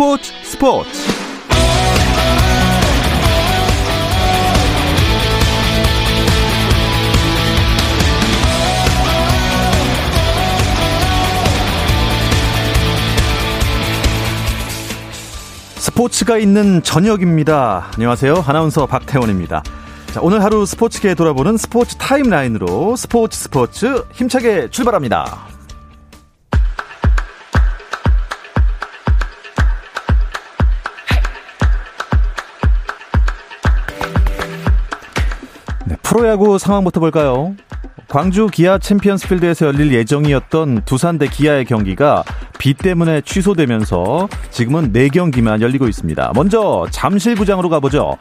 스포츠 스포츠 스포츠가 있는 저녁입니다. 안녕하세요. 아나운서 박태원입니다. 자, 오늘 하루 스포츠계 돌아보는 스포츠 타임라인으로 스포츠 스포츠 힘차게 출발합니다. 프로야구 상황부터 볼까요? 광주 기아 챔피언스필드에서 열릴 예정이었던 두산 대 기아의 경기가 비 때문에 취소되면서 지금은 4경기만 열리고 있습니다. 먼저 잠실구장으로 가보죠.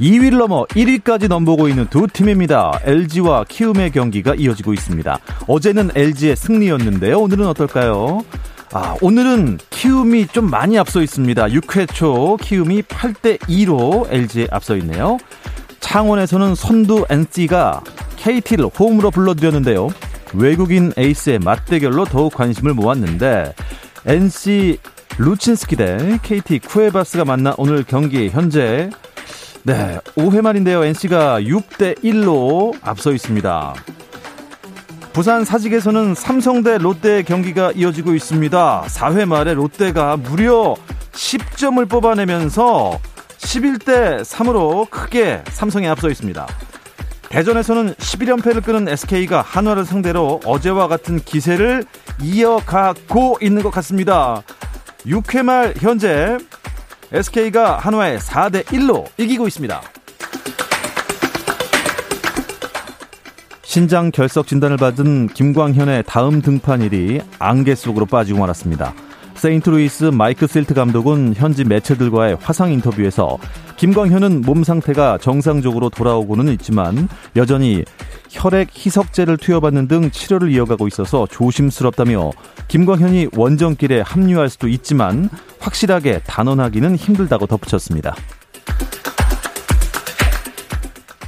2위를 넘어 1위까지 넘보고 있는 두 팀입니다. LG와 키움의 경기가 이어지고 있습니다. 어제는 LG의 승리였는데요. 오늘은 어떨까요? 아, 오늘은 키움이 좀 많이 앞서 있습니다. 6회 초 키움이 8대 2로 LG에 앞서 있네요. 창원에서는 선두 NC가 KT를 홈으로 불러들였는데요. 외국인 에이스의 맞대결로 더욱 관심을 모았는데 NC 루친스키 대 KT 쿠에바스가 만나 오늘 경기 현재 네, 5회 말인데요. NC가 6대 1로 앞서 있습니다. 부산 사직에서는 삼성 대 롯데 경기가 이어지고 있습니다. 4회 말에 롯데가 무려 10점을 뽑아내면서 11대 3으로 크게 삼성에 앞서 있습니다. 대전에서는 11연패를 끄는 SK가 한화를 상대로 어제와 같은 기세를 이어가고 있는 것 같습니다. 6회 말 현재 SK가 한화에 4대 1로 이기고 있습니다. 신장 결석 진단을 받은 김광현의 다음 등판일이 안개 속으로 빠지고 말았습니다. 세인트루이스 마이크 실트 감독은 현지 매체들과의 화상 인터뷰에서 김광현은 몸 상태가 정상적으로 돌아오고는 있지만 여전히 혈액 희석제를 투여받는 등 치료를 이어가고 있어서 조심스럽다며 김광현이 원정길에 합류할 수도 있지만 확실하게 단언하기는 힘들다고 덧붙였습니다.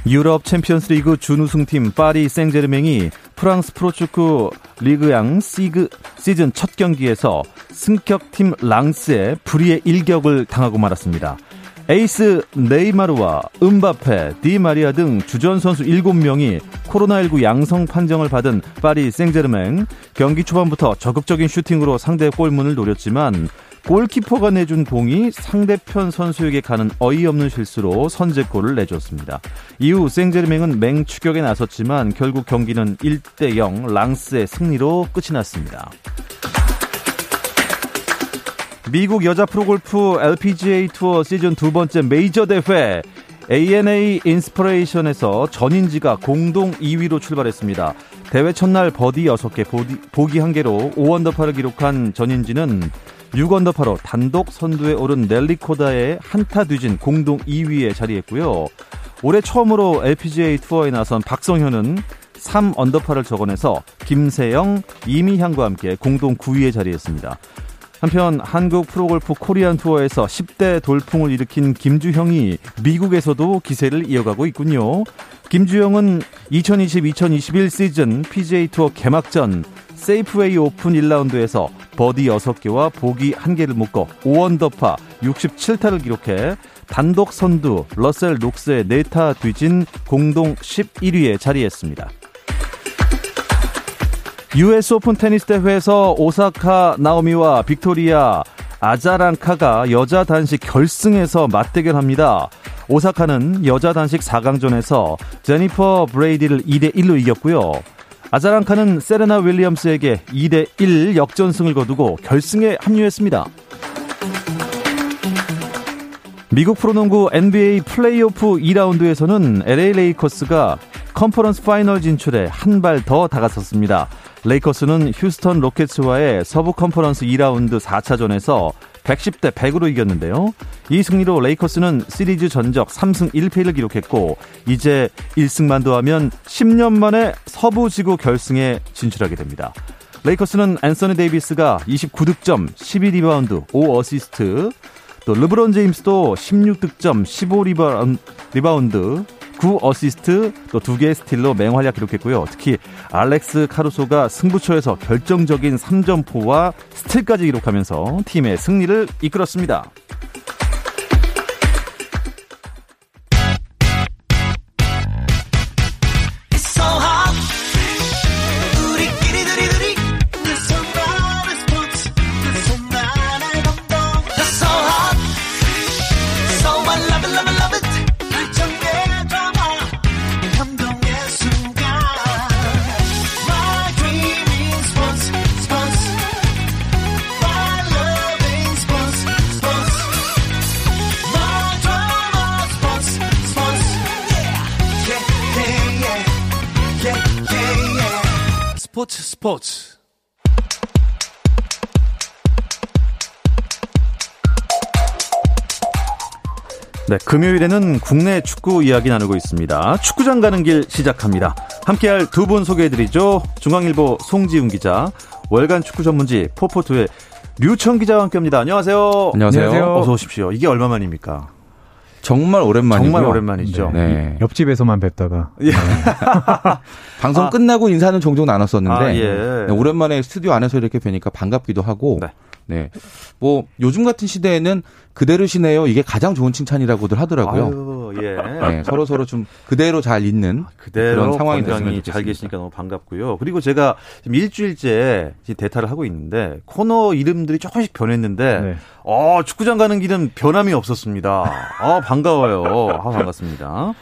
유럽 챔피언스 리그 준우승팀 파리 생제르맹이 프랑스 프로축구 리그 앙 시그 시즌 첫 경기에서 승격팀 랑스에 불의의 일격을 당하고 말았습니다. 에이스 네이마르와 음바페, 디마리아 등 주전 선수 7명이 코로나19 양성 판정을 받은 파리 생제르맹 경기 초반부터 적극적인 슈팅으로 상대 골문을 노렸지만 골키퍼가 내준 공이 상대편 선수에게 가는 어이없는 실수로 선제골을 내줬습니다. 이후 생제르맹은 맹추격에 나섰지만 결국 경기는 1대0 랑스의 승리로 끝이 났습니다. 미국 여자 프로골프 LPGA 투어 시즌 두 번째 메이저 대회 ANA 인스퍼레이션에서 전인지가 공동 2위로 출발했습니다. 대회 첫날 버디 6개, 보디, 보기 1개로 5언더파를 기록한 전인지는 6언더파로 단독 선두에 오른 넬리 코다에 한 타 뒤진 공동 2위에 자리했고요. 올해 처음으로 LPGA 투어에 나선 박성현은 3언더파를 적어내서 김세영, 이미향과 함께 공동 9위에 자리했습니다. 한편 한국 프로골프 코리안 투어에서 10대 돌풍을 일으킨 김주형이 미국에서도 기세를 이어가고 있군요. 김주형은 2020-2021 시즌 PGA 투어 개막전 세이프웨이 오픈 1라운드에서 버디 6개와 보기 1개를 묶어 5언더파 67타를 기록해 단독 선두 러셀 녹스에 4타 뒤진 공동 11위에 자리했습니다. US 오픈 테니스 대회에서 오사카 나오미와 빅토리아 아자렌카가 여자 단식 결승에서 맞대결합니다. 오사카는 여자 단식 4강전에서 제니퍼 브레이디를 2대 1로 이겼고요. 아자렌카는 세레나 윌리엄스에게 2대 1 역전승을 거두고 결승에 합류했습니다. 미국 프로농구 NBA 플레이오프 2라운드에서는 LA 레이커스가 컨퍼런스 파이널 진출에 한 발 더 다가섰습니다. 레이커스는 휴스턴 로켓츠와의 서부 컨퍼런스 2라운드 4차전에서 110대 100으로 이겼는데요. 이 승리로 레이커스는 시리즈 전적 3승 1패를 기록했고 이제 1승만 더하면 10년 만에 서부 지구 결승에 진출하게 됩니다. 레이커스는 앤서니 데이비스가 29득점, 12리바운드, 5어시스트, 또 르브론 제임스도 16득점, 15리바운드, 9어시스트 또 2개의 스틸로 맹활약 기록했고요. 특히 알렉스 카루소가 승부처에서 결정적인 3점포와 스틸까지 기록하면서 팀의 승리를 이끌었습니다. 스포츠 네, 금요일에는 국내 축구 이야기 나누고 있습니다. 축구장 가는 길 시작합니다. 함께할 두 분 소개해드리죠. 중앙일보 송지훈 기자, 월간 축구 전문지 포포투의 류청 기자와 함께합니다. 안녕하세요. 안녕하세요. 어서 오십시오. 이게 얼마만입니까? 정말 오랜만이죠. 정말 오랜만이죠. 네. 네. 옆집에서만 뵙다가 예. 방송 아. 끝나고 인사는 종종 나눴었는데 아, 예. 네, 오랜만에 스튜디오 안에서 이렇게 뵈니까 반갑기도 하고 네. 네. 뭐 요즘 같은 시대에는 그대로시네요. 이게 가장 좋은 칭찬이라고들 하더라고요. 아유, 예. 네, 서로 서로 좀 그대로 잘 있는 그대로 그런 상황이 됐으면 건강히 좋겠습니다. 잘 계시니까 너무 반갑고요. 그리고 제가 지금 일주일째 지금 대타를 하고 있는데 코너 이름들이 조금씩 변했는데 네. 어, 축구장 가는 길은 변함이 없었습니다. 아, 반가워요. 아, 반갑습니다.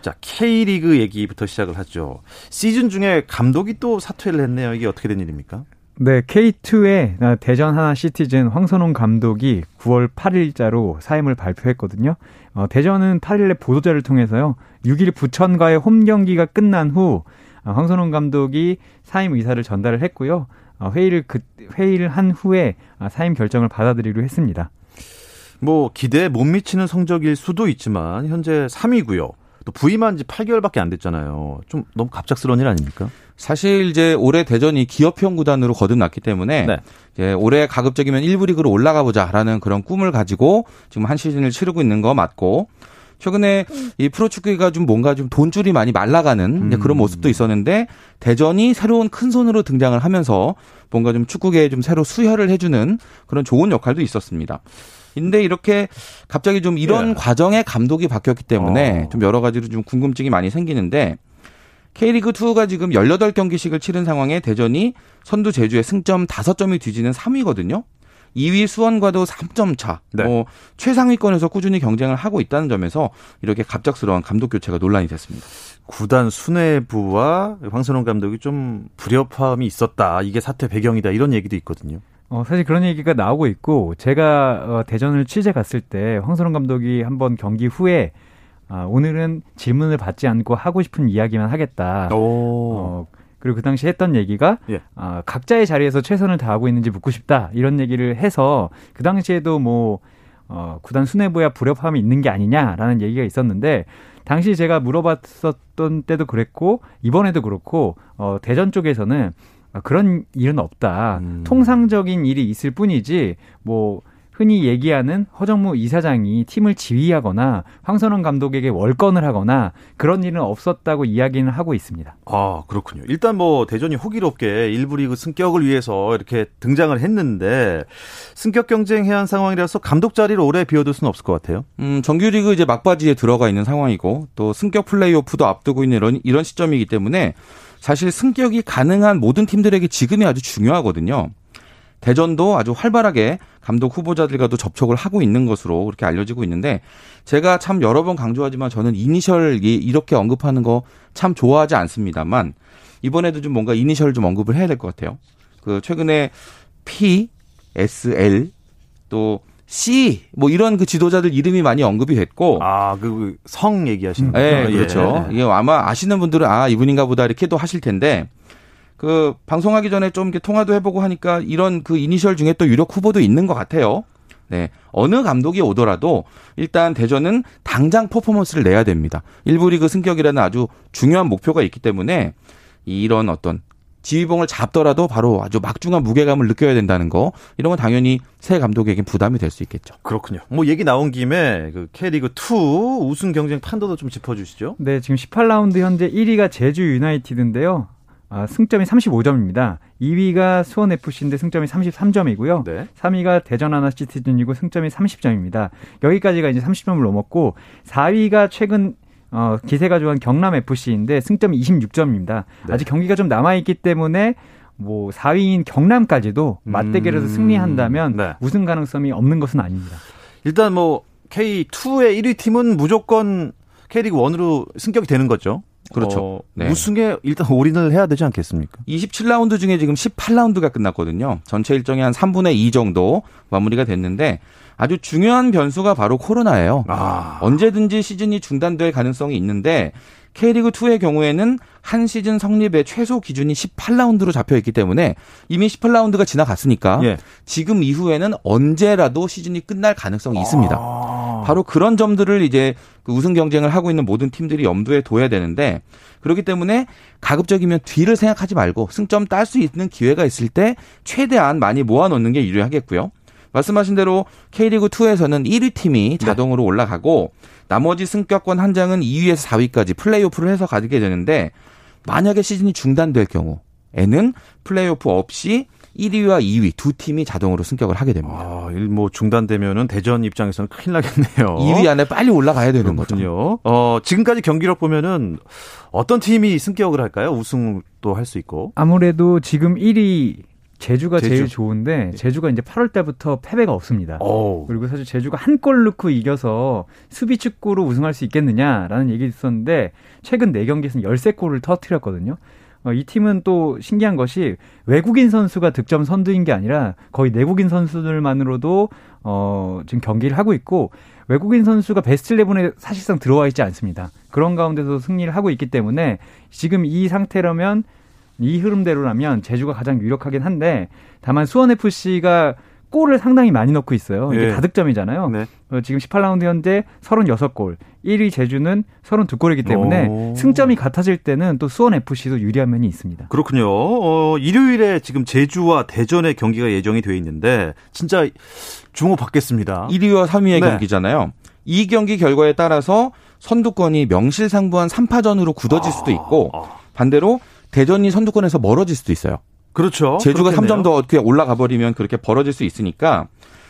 자, K리그 얘기부터 시작을 하죠. 시즌 중에 감독이 또 사퇴를 했네요. 이게 어떻게 된 일입니까? 네 K2의 대전 하나 시티즌 황선홍 감독이 9월 8일자로 사임을 발표했거든요. 어, 대전은 8일에 보도자를 통해서요. 6일 부천과의 홈 경기가 끝난 후 어, 황선홍 감독이 사임 의사를 전달을 했고요. 어, 회의를 그 회의를 한 후에 아, 사임 결정을 받아들이기로 했습니다. 뭐 기대에 못 미치는 성적일 수도 있지만 현재 3위고요. 또 부임한 지 8개월밖에 안 됐잖아요. 좀 너무 갑작스러운 일 아닙니까? 사실 이제 올해 대전이 기업형 구단으로 거듭났기 때문에 네. 이제 올해 가급적이면 1부 리그로 올라가 보자라는 그런 꿈을 가지고 지금 한 시즌을 치르고 있는 거 맞고 최근에 이 프로축구가 좀 뭔가 좀 돈줄이 많이 말라가는 이제 그런 모습도 있었는데 대전이 새로운 큰 손으로 등장을 하면서 뭔가 좀 축구계에 좀 새로 수혈을 해주는 그런 좋은 역할도 있었습니다. 근데 이렇게 갑자기 좀 이런 예. 과정에 감독이 바뀌었기 때문에 어. 좀 여러 가지로 좀 궁금증이 많이 생기는데 K리그 2가 지금 18경기씩을 치른 상황에 대전이 선두 제주의 승점 5점이 뒤지는 3위거든요. 2위 수원과도 3점 차. 네. 뭐 최상위권에서 꾸준히 경쟁을 하고 있다는 점에서 이렇게 갑작스러운 감독 교체가 논란이 됐습니다. 구단 수뇌부와 황선홍 감독이 좀 불협화음이 있었다. 이게 사태 배경이다. 이런 얘기도 있거든요. 어, 사실 그런 얘기가 나오고 있고 제가 어, 대전을 취재 갔을 때 황선홍 감독이 한번 경기 후에 아, 오늘은 질문을 받지 않고 하고 싶은 이야기만 하겠다. 오. 어, 그리고 그 당시 했던 얘기가 예. 아, 각자의 자리에서 최선을 다하고 있는지 묻고 싶다 이런 얘기를 해서 그 당시에도 뭐 어, 구단 수뇌부야 불협화음이 있는 게 아니냐라는 얘기가 있었는데 당시 제가 물어봤었던 때도 그랬고 이번에도 그렇고 어, 대전 쪽에서는 아, 그런 일은 없다. 음. 통상적인 일이 있을 뿐이지 뭐 흔히 얘기하는 허정무 이사장이 팀을 지휘하거나 황선홍 감독에게 월권을 하거나 그런 일은 없었다고 이야기는 하고 있습니다. 아, 그렇군요. 일단 뭐 대전이 호기롭게 일부 리그 승격을 위해서 이렇게 등장을 했는데 승격 경쟁해야 한 상황이라서 감독 자리를 오래 비워둘 수는 없을 것 같아요. 음, 정규리그 이제 막바지에 들어가 있는 상황이고 또 승격 플레이오프도 앞두고 있는 이런, 이런 시점이기 때문에 사실 승격이 가능한 모든 팀들에게 지금이 아주 중요하거든요. 대전도 아주 활발하게 감독 후보자들과도 접촉을 하고 있는 것으로 그렇게 알려지고 있는데 제가 참 여러 번 강조하지만 저는 이니셜 이- 이렇게 언급하는 거 참 좋아하지 않습니다만 이번에도 좀 뭔가 이니셜 좀 언급을 해야 될 것 같아요. 그 최근에 P, S, L 또 C 뭐 이런 그 지도자들 이름이 많이 언급이 됐고 아, 그 성 얘기하시는 네, 거죠? 그렇죠. 예. 이게 아마 아시는 분들은 아 이분인가 보다 이렇게도 하실 텐데 그 방송하기 전에 좀 이렇게 통화도 해보고 하니까 이런 그 이니셜 중에 또 유력 후보도 있는 것 같아요. 네, 어느 감독이 오더라도 일단 대전은 당장 퍼포먼스를 내야 됩니다. 일부 리그 승격이라는 아주 중요한 목표가 있기 때문에 이런 어떤 지휘봉을 잡더라도 바로 아주 막중한 무게감을 느껴야 된다는 거 이런 건 당연히 새 감독에겐 부담이 될 수 있겠죠. 그렇군요. 뭐 얘기 나온 김에 그 K리그 2 우승 경쟁 판도도 좀 짚어주시죠. 네, 지금 18라운드 현재 1위가 제주 유나이티드인데요. 아, 승점이 35점입니다. 2위가 수원 FC인데 승점이 33점이고요. 네. 3위가 대전 하나 시티즌이고 승점이 30점입니다. 여기까지가 이제 30점을 넘었고 4위가 최근 어, 기세가 좋은 경남 FC인데 승점이 26점입니다. 네. 아직 경기가 좀 남아 있기 때문에 뭐 4위인 경남까지도 맞대결에서 음, 승리한다면 네. 우승 가능성이 없는 것은 아닙니다. 일단 뭐 K2의 1위 팀은 무조건 K리그 1으로 승격이 되는 거죠. 그렇죠. 어, 네. 우승에 일단 올인을 해야 되지 않겠습니까? 27라운드 중에 지금 18라운드가 끝났거든요. 전체 일정이 한 3분의 2 정도 마무리가 됐는데 아주 중요한 변수가 바로 코로나예요. 아. 언제든지 시즌이 중단될 가능성이 있는데 K리그 2의 경우에는 한 시즌 성립의 최소 기준이 18라운드로 잡혀 있기 때문에 이미 18라운드가 지나갔으니까 예. 지금 이후에는 언제라도 시즌이 끝날 가능성이 있습니다. 아. 바로 그런 점들을 이제 그 우승 경쟁을 하고 있는 모든 팀들이 염두에 둬야 되는데 그렇기 때문에 가급적이면 뒤를 생각하지 말고 승점 딸 수 있는 기회가 있을 때 최대한 많이 모아놓는 게 유리하겠고요. 말씀하신 대로 K리그 2에서는 1위 팀이 자동으로 올라가고 나머지 승격권 한 장은 2위에서 4위까지 플레이오프를 해서 가지게 되는데 만약에 시즌이 중단될 경우에는 플레이오프 없이 1위와 2위 두 팀이 자동으로 승격을 하게 됩니다. 아, 일뭐 중단되면은 대전 입장에서는 큰일 나겠네요. 2위 안에 빨리 올라가야 되는 거죠. 그렇군요. 어, 지금까지 경기력 보면은 어떤 팀이 승격을 할까요? 우승도 할 수 있고. 아무래도 지금 1위 제주가 제주. 제일 좋은데 제주가 이제 8월 때부터 패배가 없습니다. 오. 그리고 사실 제주가 한 골 넣고 이겨서 수비 축구로 우승할 수 있겠느냐라는 얘기 있었는데 최근 4경기에서는 13골을 터뜨렸거든요. 어, 이 팀은 또 신기한 것이 외국인 선수가 득점 선두인 게 아니라 거의 내국인 선수들만으로도 어, 지금 경기를 하고 있고 외국인 선수가 베스트 11에 사실상 들어와 있지 않습니다. 그런 가운데서 승리를 하고 있기 때문에 지금 이 상태라면 이 흐름대로라면 제주가 가장 유력하긴 한데 다만 수원 FC가 골을 상당히 많이 넣고 있어요. 이게 예. 다득점이잖아요. 네. 어, 지금 18라운드 현재 36골, 1위 제주는 32골이기 때문에 오. 승점이 같아질 때는 또 수원 FC도 유리한 면이 있습니다. 그렇군요. 어, 일요일에 지금 제주와 대전의 경기가 예정이 돼 있는데 진짜 주목 받겠습니다. 1위와 3위의 네. 경기잖아요. 이 경기 결과에 따라서 선두권이 명실상부한 3파전으로 굳어질 수도 있고 아, 반대로 대전이 선두권에서 멀어질 수도 있어요. 그렇죠. 제주가 그렇겠네요. 3점 더 어떻게 올라가 버리면 그렇게 벌어질 수 있으니까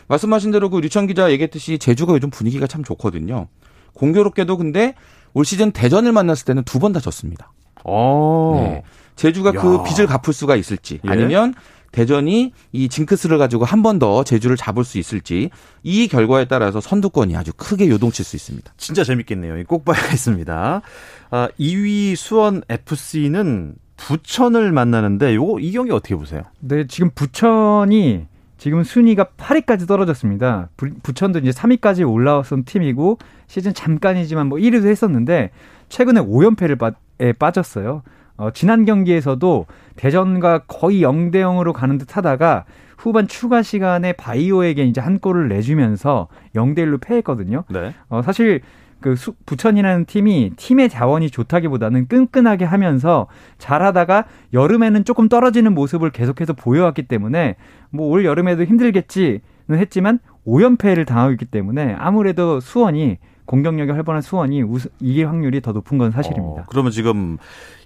말씀하신 대로 그 류천 기자 얘기했듯이 제주가 요즘 분위기가 참 좋거든요. 공교롭게도 근데 올 시즌 대전을 만났을 때는 두 번 다 졌습니다. 어. 네. 제주가 야. 그 빚을 갚을 수가 있을지 예. 아니면 대전이 이 징크스를 가지고 한 번 더 제주를 잡을 수 있을지 이 결과에 따라서 선두권이 아주 크게 요동칠 수 있습니다. 진짜 재밌겠네요. 꼭 봐야겠습니다. 아, 2위 수원 FC는 부천을 만나는데 요거 이 경기 어떻게 보세요? 네, 지금 부천이 지금 순위가 8위까지 떨어졌습니다. 부, 부천도 이제 3위까지 올라왔던 팀이고 시즌 잠깐이지만 뭐 1위도 했었는데 최근에 5연패를 빠, 에 빠졌어요. 어, 지난 경기에서도 대전과 거의 0대 0으로 가는 듯 하다가 후반 추가 시간에 바이오에게 이제 한 골을 내주면서 0대 1로 패했거든요. 네. 어, 사실 그 수, 부천이라는 팀이 팀의 자원이 좋다기보다는 끈끈하게 하면서 잘하다가 여름에는 조금 떨어지는 모습을 계속해서 보여왔기 때문에 뭐 올 여름에도 힘들겠지는 했지만 5연패를 당하고 있기 때문에 아무래도 수원이 공격력이 활발한 수원이 우승, 이길 확률이 더 높은 건 사실입니다. 어, 그러면 지금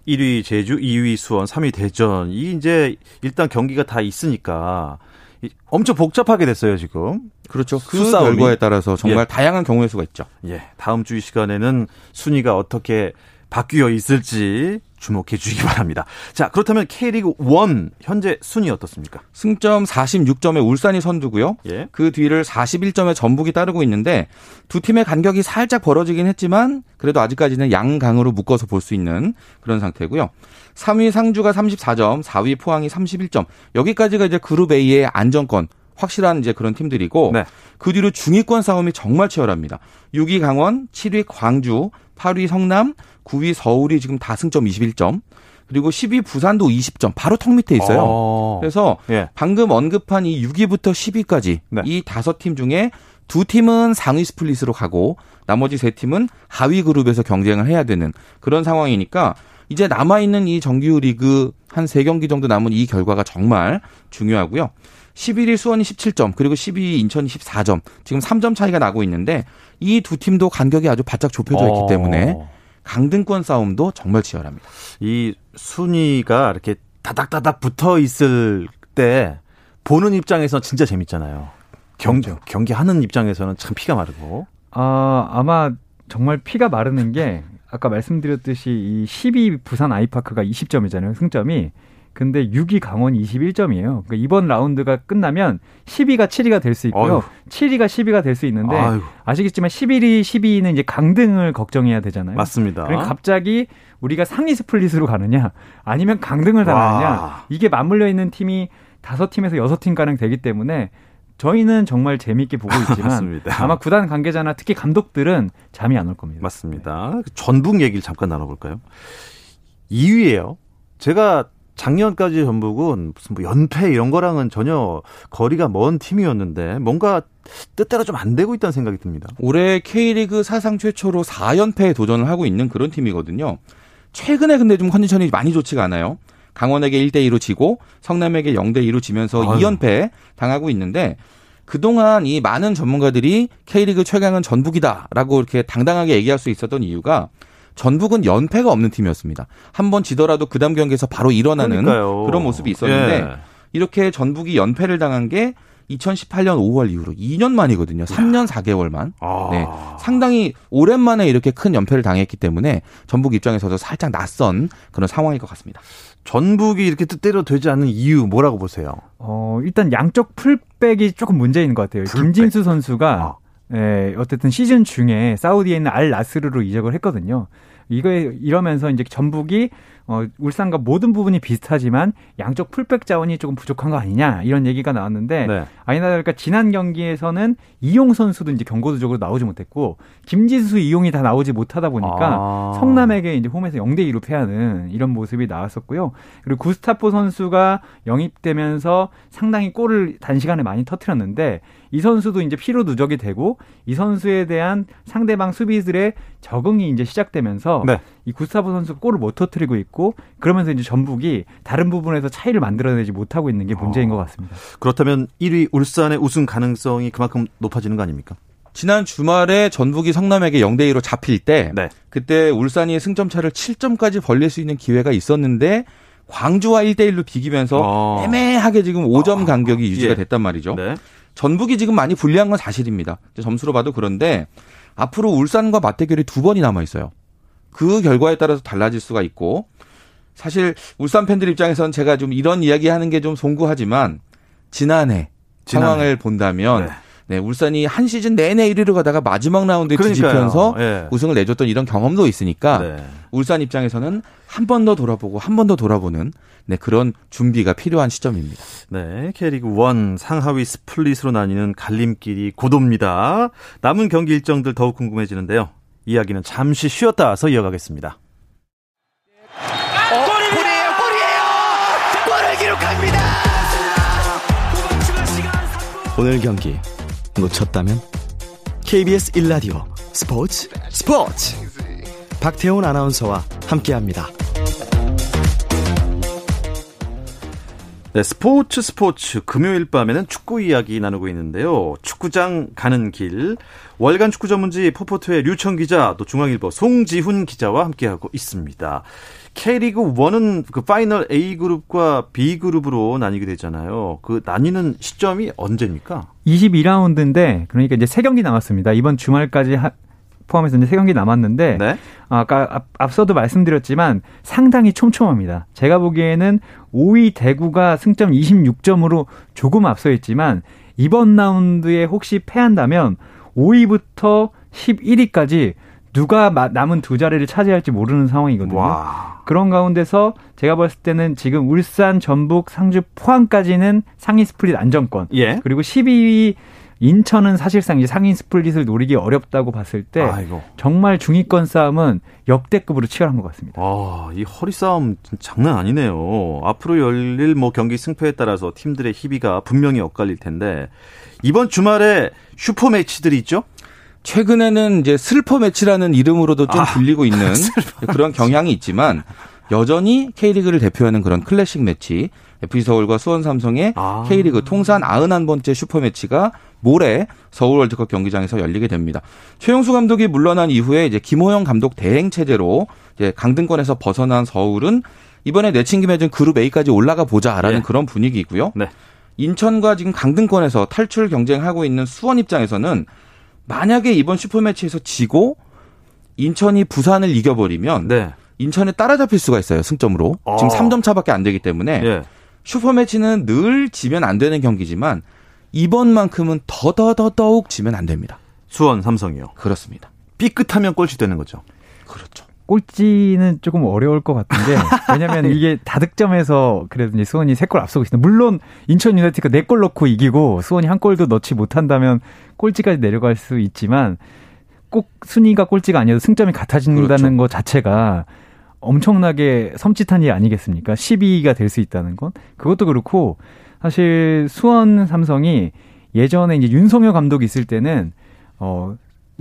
1위 제주, 2위 수원, 3위 대전. 이 이제 일단 경기가 다 있으니까 이- 엄청 복잡하게 됐어요, 지금. 그렇죠. 그 수싸움이. 결과에 따라서 정말 예. 다양한 경우의 수가 있죠. 예. 다음 주 이 시간에는 순위가 어떻게 바뀌어 있을지 주목해 주시기 바랍니다. 자, 그렇다면 K리그 1 현재 순위 어떻습니까? 승점 46점의 울산이 선두고요. 예. 그 뒤를 41점의 전북이 따르고 있는데 두 팀의 간격이 살짝 벌어지긴 했지만 그래도 아직까지는 양강으로 묶어서 볼 수 있는 그런 상태고요. 3위 상주가 34점, 4위 포항이 31점. 여기까지가 이제 그룹 A의 안정권 확실한 이제 그런 팀들이고 네. 그 뒤로 중위권 싸움이 정말 치열합니다. 6위 강원, 7위 광주, 8위 성남, 9위 서울이 지금 다 승점 21점. 그리고 10위 부산도 20점. 바로 턱 밑에 있어요. 어. 그래서 예. 방금 언급한 이 6위부터 10위까지 네. 이 다섯 팀 중에 두 팀은 상위 스플릿으로 가고 나머지 세 팀은 하위 그룹에서 경쟁을 해야 되는 그런 상황이니까 이제 남아 있는 이 정규 리그 한 세 경기 정도 남은 이 결과가 정말 중요하고요. 11위 수원이 17점, 그리고 12위 인천이 14점. 지금 3점 차이가 나고 있는데 이 두 팀도 간격이 아주 바짝 좁혀져 있기 어. 때문에 강등권 싸움도 정말 치열합니다. 이 순위가 이렇게 다닥다닥 붙어 있을 때 보는 입장에서 진짜 재밌잖아요. 경, 그렇죠. 경기 하는 입장에서는 참 피가 마르고. 아, 아마 정말 피가 마르는 게 아까 말씀드렸듯이 이 12 부산 아이파크가 20점이잖아요. 승점이. 근데 6위 강원이 21점이에요. 그러니까 이번 라운드가 끝나면 10위가 7위가 될 수 있고요. 어휴. 7위가 10위가 될 수 있는데 아유, 아시겠지만 11위, 12위는 이제 강등을 걱정해야 되잖아요. 맞습니다. 그러니까 갑자기 우리가 상위 스플릿으로 가느냐 아니면 강등을 당하느냐 와. 이게 맞물려 있는 팀이 다섯 팀에서 여섯 팀 가량 되기 때문에 저희는 정말 재미있게 보고 있지만. 아마 구단 관계자나 특히 감독들은 잠이 안 올 겁니다. 맞습니다. 전북 얘기를 잠깐 나눠볼까요? 2위예요. 제가 작년까지 전북은 무슨 뭐 연패 이런 거랑은 전혀 거리가 먼 팀이었는데 뭔가 뜻대로 좀 안 되고 있다는 생각이 듭니다. 올해 K리그 사상 최초로 4연패에 도전을 하고 있는 그런 팀이거든요. 최근에 근데 좀 컨디션이 많이 좋지가 않아요. 강원에게 1대 2로 지고 성남에게 0대 2로 지면서 아유. 2연패 당하고 있는데 그동안 이 많은 전문가들이 K리그 최강은 전북이다라고 이렇게 당당하게 얘기할 수 있었던 이유가 전북은 연패가 없는 팀이었습니다. 한 번 지더라도 그 다음 경기에서 바로 일어나는 그러니까요. 그런 모습이 있었는데 예. 이렇게 전북이 연패를 당한 게 2018년 5월 이후로 2년 만이거든요. 3년 4개월만. 아. 네. 상당히 오랜만에 이렇게 큰 연패를 당했기 때문에 전북 입장에서도 살짝 낯선 그런 상황일 것 같습니다. 전북이 이렇게 뜻대로 되지 않는 이유 뭐라고 보세요? 어, 일단 양쪽 풀백이 조금 문제인 것 같아요. 풀백. 김진수 선수가 아. 예, 어쨌든 시즌 중에 사우디에 있는 알 나스르로 이적을 했거든요. 이거에 이러면서 이제 전북이 어, 울산과 모든 부분이 비슷하지만 양쪽 풀백 자원이 조금 부족한 거 아니냐 이런 얘기가 나왔는데 네. 아니나 다를까 지난 경기에서는 이용 선수도 이제 경고도적으로 나오지 못했고 김진수 이용이 다 나오지 못하다 보니까 아. 성남에게 이제 홈에서 0대 2로 패하는 이런 모습이 나왔었고요. 그리고 구스타포 선수가 영입되면서 상당히 골을 단시간에 많이 터트렸는데 이 선수도 이제 피로 누적이 되고 이 선수에 대한 상대방 수비들의 적응이 이제 시작되면서 네. 이 구스타포 선수 골을 못 터트리고 있고 그러면서 이제 전북이 다른 부분에서 차이를 만들어내지 못하고 있는 게 문제인 것 같습니다. 그렇다면 1위 울산의 우승 가능성이 그만큼 높아지는 거 아닙니까? 지난 주말에 전북이 성남에게 0대 2로 잡힐 때 네. 그때 울산이 승점 차를 7점까지 벌릴 수 있는 기회가 있었는데 광주와 1대 1로 비기면서 어. 애매하게 지금 5점 아, 간격이 유지가 예. 됐단 말이죠. 네. 전북이 지금 많이 불리한 건 사실입니다. 점수로 봐도 그런데 앞으로 울산과 맞대결이 두 번이 남아 있어요. 그 결과에 따라서 달라질 수가 있고 사실 울산 팬들 입장에서는 제가 좀 이런 이야기 하는 게 좀 송구하지만 지난해, 지난해. 상황을 본다면 네. 네, 울산이 한 시즌 내내 1위로 가다가 마지막 라운드에 그러니까요. 뒤집혀서 예. 우승을 내줬던 이런 경험도 있으니까 네. 울산 입장에서는 한 번 더 돌아보고 한 번 더 돌아보는 네, 그런 준비가 필요한 시점입니다. 네, K리그 1 상하위 스플릿으로 나뉘는 갈림길이 고도입니다. 남은 경기 일정들 더욱 궁금해지는데요. 이야기는 잠시 쉬었다 와서 이어가겠습니다. 골이에요, 골이에요! 골을 기록합니다! 오늘 경기 놓쳤다면 KBS 1라디오 스포츠 스포츠 박태훈 아나운서와 함께합니다. 네, 스포츠 스포츠 금요일 밤에는 축구 이야기 나누고 있는데요. 축구장 가는 길 월간 축구 전문지 포포투의 류청 기자 또 중앙일보 송지훈 기자와 함께하고 있습니다. K리그 1은 그 파이널 A 그룹과 B 그룹으로 나뉘게 되잖아요. 그 나뉘는 시점이 언제입니까? 22라운드인데 그러니까 이제 세 경기 남았습니다. 이번 주말까지 하- 포함해서 이제 세 경기 남았는데 네. 아까 앞, 앞서도 말씀드렸지만 상당히 촘촘합니다. 제가 보기에는 5위 대구가 승점 26점으로 조금 앞서 있지만 이번 라운드에 혹시 패한다면 5위부터 11위까지 누가 마- 남은 두 자리를 차지할지 모르는 상황이거든요. 와. 그런 가운데서 제가 봤을 때는 지금 울산, 전북, 상주, 포항까지는 상위 스플릿 안정권. 예. 그리고 12위 인천은 사실상 이제 상위 스플릿을 노리기 어렵다고 봤을 때 아이고. 정말 중위권 싸움은 역대급으로 치열한 것 같습니다. 아, 이 허리 싸움 장난 아니네요. 앞으로 열릴 뭐 경기 승패에 따라서 팀들의 희비가 분명히 엇갈릴 텐데 이번 주말에 슈퍼 매치들이 있죠? 최근에는 이제 슬퍼 매치라는 이름으로도 좀 아, 불리고 있는 그런 경향이 있지만 여전히 K리그를 대표하는 그런 클래식 매치 FC 서울과 수원 삼성의 아. K리그 통산 91번째 슈퍼 매치가 모레 서울 월드컵 경기장에서 열리게 됩니다. 최용수 감독이 물러난 이후에 이제 김호영 감독 대행 체제로 이제 강등권에서 벗어난 서울은 이번에 내친 김에 좀 그룹 A까지 올라가 보자라는 예. 그런 분위기고요. 네. 인천과 지금 강등권에서 탈출 경쟁하고 있는 수원 입장에서는 만약에 이번 슈퍼매치에서 지고 인천이 부산을 이겨버리면 네. 인천에 따라잡힐 수가 있어요 승점으로 아. 지금 3점 차밖에 안 되기 때문에 예. 슈퍼매치는 늘 지면 안 되는 경기지만 이번만큼은 더더더 더욱 지면 안 됩니다. 수원 삼성이요. 그렇습니다. 삐끗하면 꼴찌 되는 거죠. 그렇죠. 꼴찌는 조금 어려울 것 같은데 왜냐하면 이게 다득점에서 그래도 이제 수원이 세 골 앞서고 있습니다. 물론 인천 유나이티드가 네 골 넣고 이기고 수원이 한 골도 넣지 못한다면 꼴찌까지 내려갈 수 있지만 꼭 순위가 꼴찌가 아니어도 승점이 같아진다는 그렇죠. 것 자체가 엄청나게 섬찟한 일 아니겠습니까? 12위가 될 수 있다는 건 그것도 그렇고 사실 수원 삼성이 예전에 이제 윤성효 감독이 있을 때는 어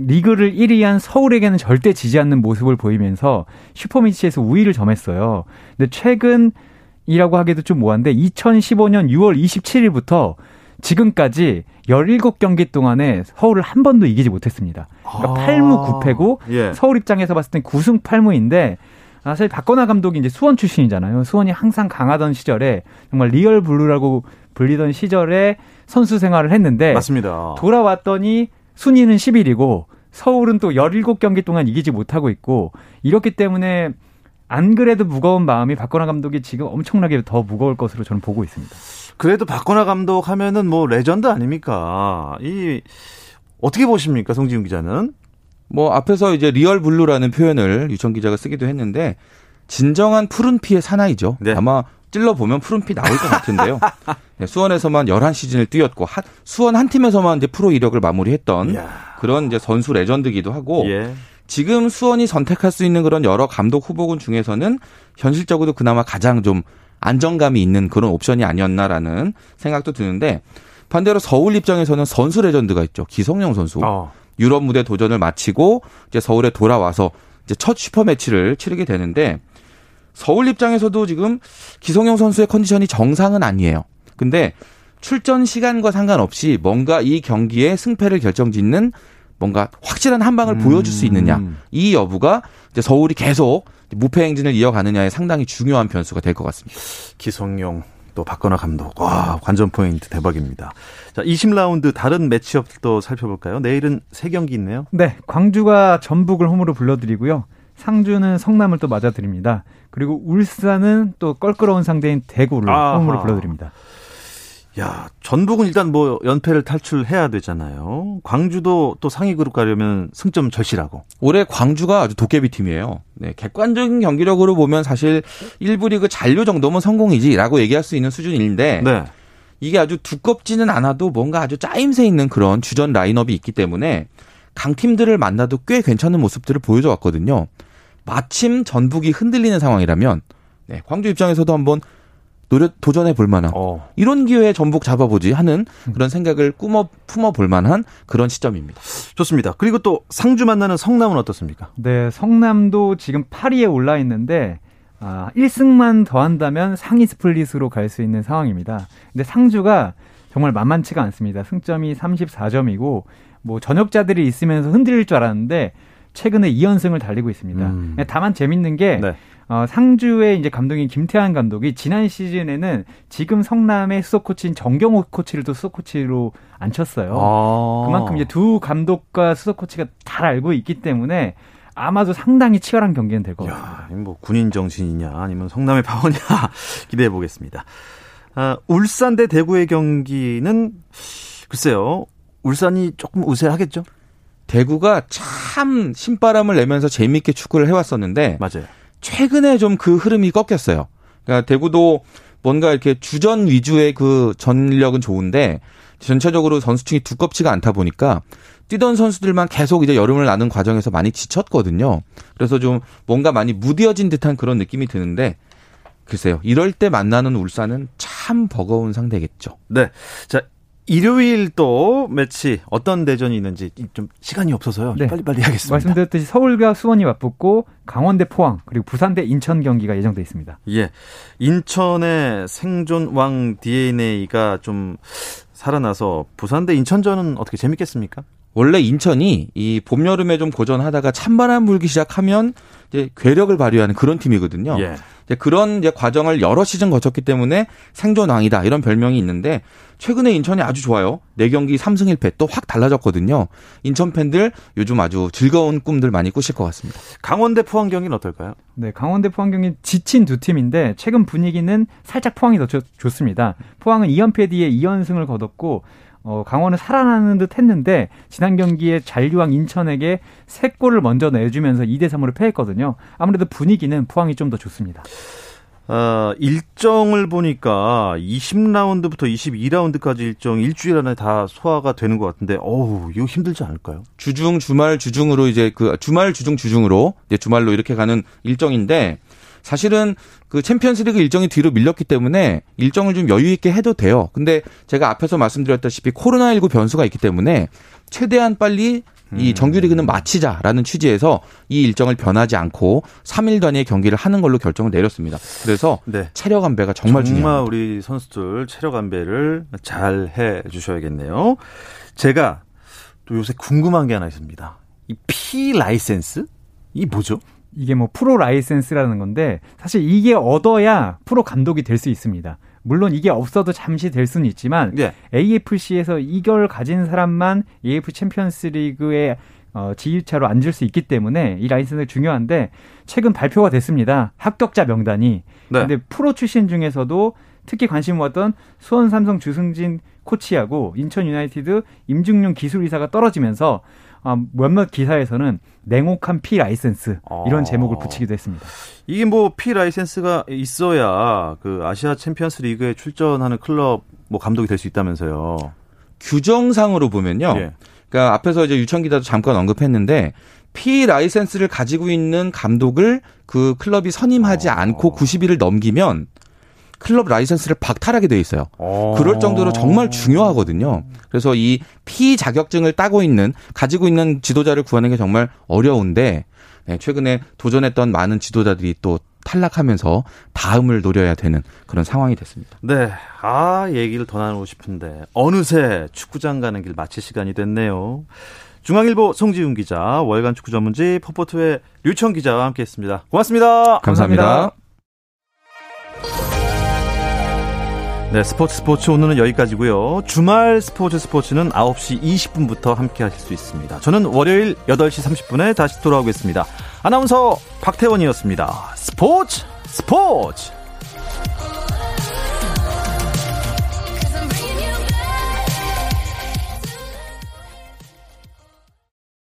리그를 1위한 서울에게는 절대 지지 않는 모습을 보이면서 슈퍼미치에서 우위를 점했어요. 근데 최근이라고 하기도 좀 뭐한데 2015년 6월 27일부터 지금까지 17경기 동안에 서울을 한 번도 이기지 못했습니다. 그러니까 아. 8무 9패고 예. 서울 입장에서 봤을 땐 9승 8무인데 사실 박건하 감독이 이제 수원 출신이잖아요. 수원이 항상 강하던 시절에 정말 리얼 블루라고 불리던 시절에 선수 생활을 했는데 맞습니다. 돌아왔더니 순위는 11위고 서울은 또 17경기 동안 이기지 못하고 있고 이렇기 때문에 안 그래도 무거운 마음이 박건하 감독이 지금 엄청나게 더 무거울 것으로 저는 보고 있습니다. 그래도 박건하 감독 하면은 뭐 레전드 아닙니까? 이 어떻게 보십니까, 송지훈 기자는? 뭐 앞에서 이제 리얼 블루라는 표현을 류청 기자가 쓰기도 했는데 진정한 푸른 피의 사나이죠. 네. 아마 찔러 보면 푸른 피 나올 것 같은데요. 네, 수원에서만 11시즌을 뛰었고 하- 수원 한 팀에서만 이제 프로 이력을 마무리했던 이야. 그런 이제 선수 레전드기도 하고 예. 지금 수원이 선택할 수 있는 그런 여러 감독 후보군 중에서는 현실적으로 그나마 가장 좀 안정감이 있는 그런 옵션이 아니었나라는 생각도 드는데 반대로 서울 입장에서는 선수 레전드가 있죠. 기성용 선수. 어. 유럽 무대 도전을 마치고 이제 서울에 돌아와서 이제 첫 슈퍼 매치를 치르게 되는데 서울 입장에서도 지금 기성용 선수의 컨디션이 정상은 아니에요. 근데 출전 시간과 상관없이 뭔가 이 경기의 승패를 결정짓는 뭔가 확실한 한 방을 보여줄 수 있느냐 이 여부가 이제 서울이 계속 무패 행진을 이어가느냐에 상당히 중요한 변수가 될 것 같습니다. 기성용 또 박건하 감독. 와, 관전 포인트 대박입니다. 자, 20라운드 다른 매치업도 살펴볼까요? 내일은 세 경기 있네요. 네, 광주가 전북을 홈으로 불러드리고요. 상주는 성남을 또 맞아드립니다. 그리고 울산은 또 껄끄러운 상대인 대구를 아하. 홈으로 불러드립니다. 야, 전북은 일단 뭐 연패를 탈출해야 되잖아요. 광주도 또 상위 그룹 가려면 승점 절실하고. 올해 광주가 아주 도깨비 팀이에요. 네, 객관적인 경기력으로 보면 사실 1부 리그 잔류 정도면 성공이지라고 얘기할 수 있는 수준인데 네. 이게 아주 두껍지는 않아도 뭔가 아주 짜임새 있는 그런 주전 라인업이 있기 때문에 강팀들을 만나도 꽤 괜찮은 모습들을 보여줘 왔거든요. 마침 전북이 흔들리는 상황이라면 네, 광주 입장에서도 한번 노려 도전해 볼 만한 어. 이런 기회에 전북 잡아보지 하는 그런 생각을 꾸며 품어 볼 만한 그런 시점입니다. 좋습니다. 그리고 또 상주 만나는 성남은 어떻습니까? 네, 성남도 지금 8위에 올라 있는데 아, 1승만 더한다면 상위 스플릿으로 갈 수 있는 상황입니다. 근데 상주가 정말 만만치가 않습니다. 승점이 34점이고 뭐 전역자들이 있으면서 흔들릴 줄 알았는데 최근에 2연승을 달리고 있습니다. 음. 다만 재밌는 게 네. 어, 상주의 이제 감독인 김태환 감독이 지난 시즌에는 지금 성남의 수석 코치인 정경호 코치를 또 수석 코치로 앉혔어요. 아. 그만큼 이제 두 감독과 수석 코치가 잘 알고 있기 때문에 아마도 상당히 치열한 경기는 될 것 같습니다. 야, 뭐 군인 정신이냐 아니면 성남의 파워냐 기대해 보겠습니다. 아, 울산 대 대구의 경기는 글쎄요. 울산이 조금 우세하겠죠? 대구가 참 신바람을 내면서 재미있게 축구를 해왔었는데 맞아요. 최근에 좀 그 흐름이 꺾였어요. 그러니까 대구도 뭔가 이렇게 주전 위주의 그 전력은 좋은데 전체적으로 선수층이 두껍지가 않다 보니까 뛰던 선수들만 계속 이제 여름을 나는 과정에서 많이 지쳤거든요. 그래서 좀 뭔가 많이 무뎌진 듯한 그런 느낌이 드는데 글쎄요. 이럴 때 만나는 울산은 참 버거운 상대겠죠. 네. 자, 일요일 또 매치 어떤 대전이 있는지 좀 시간이 없어서요. 네. 빨리빨리 하겠습니다. 말씀드렸듯이 서울과 수원이 맞붙고 강원대 포항 그리고 부산대 인천 경기가 예정돼 있습니다. 예. 인천의 생존왕 DNA가 좀 살아나서 부산대 인천전은 어떻게 재밌겠습니까? 원래 인천이 이 봄 여름에 좀 고전하다가 찬바람 불기 시작하면 이제 괴력을 발휘하는 그런 팀이거든요. 예. 이제 그런 이제 과정을 여러 시즌 거쳤기 때문에 생존왕이다 이런 별명이 있는데 최근에 인천이 아주 좋아요. 4경기 3승 1패 또 확 달라졌거든요. 인천 팬들 요즘 아주 즐거운 꿈들 많이 꾸실 것 같습니다. 강원대 포항 경기는 어떨까요? 네, 강원대 포항 경기 지친 두 팀인데 최근 분위기는 살짝 포항이 더 좋습니다. 포항은 2연패 뒤에 2연승을 거뒀고 어, 강원은 살아나는 듯 했는데 지난 경기에 잔류왕 인천에게 세 골을 먼저 내주면서 2대 3으로 패했거든요. 아무래도 분위기는 포항이 좀 더 좋습니다. 어, 일정을 보니까 20라운드부터 22라운드까지 일정 일주일 안에 다 소화가 되는 것 같은데, 어우, 이거 힘들지 않을까요? 주중, 주말, 주중으로 이제 그 주말, 주중, 주중으로 이제 주말로 이렇게 가는 일정인데, 사실은 그 챔피언스리그 일정이 뒤로 밀렸기 때문에 일정을 좀 여유 있게 해도 돼요. 근데 제가 앞에서 말씀드렸다시피 코로나19 변수가 있기 때문에 최대한 빨리 이 음. 정규리그는 마치자라는 취지에서 이 일정을 변하지 않고 3일 단위의 경기를 하는 걸로 결정을 내렸습니다. 그래서 네. 체력 안배가 정말, 정말 중요합니다. 우리 선수들 체력 안배를 잘 해 주셔야겠네요. 제가 또 요새 궁금한 게 하나 있습니다. 이 P 라이센스? 이 뭐죠? 이게 뭐 프로 라이센스라는 건데 사실 이게 얻어야 프로 감독이 될 수 있습니다. 물론 이게 없어도 잠시 될 수는 있지만 네. AFC에서 이걸 가진 사람만 AFC 챔피언스 리그에 어, 지휘자로 앉을 수 있기 때문에 이 라이센스 중요한데 최근 발표가 됐습니다. 합격자 명단이. 네. 근데 프로 출신 중에서도 특히 관심 모았던 수원 삼성 주승진 코치하고 인천 유나이티드 임중용 기술이사가 떨어지면서 아, 몇몇 기사에서는 냉혹한 P 라이센스 이런 아. 제목을 붙이기도 했습니다. 이게 뭐 P 라이센스가 있어야 그 아시아 챔피언스 리그에 출전하는 클럽 뭐 감독이 될 수 있다면서요. 규정상으로 보면요. 예. 그러니까 앞에서 이제 류청 기자도 잠깐 언급했는데 P 라이센스를 가지고 있는 감독을 그 클럽이 선임하지 어. 않고 90일을 넘기면 클럽 라이센스를 박탈하게 돼 있어요. 오. 그럴 정도로 정말 중요하거든요. 그래서 이피 자격증을 따고 있는 가지고 있는 지도자를 구하는 게 정말 어려운데 네, 최근에 도전했던 많은 지도자들이 또 탈락하면서 다음을 노려야 되는 그런 상황이 됐습니다. 네. 아, 얘기를 더 나누고 싶은데 어느새 축구장 가는 길 마칠 시간이 됐네요. 중앙일보 송지훈 기자, 월간 축구 전문지 포포트의 류청 기자와 함께했습니다. 고맙습니다. 감사합니다. 감사합니다. 네, 스포츠 스포츠 오늘은 여기까지고요. 주말 스포츠 스포츠는 9시 20분부터 함께 하실 수 있습니다. 저는 월요일 8시 30분에 다시 돌아오겠습니다. 아나운서 박태원이었습니다. 스포츠 스포츠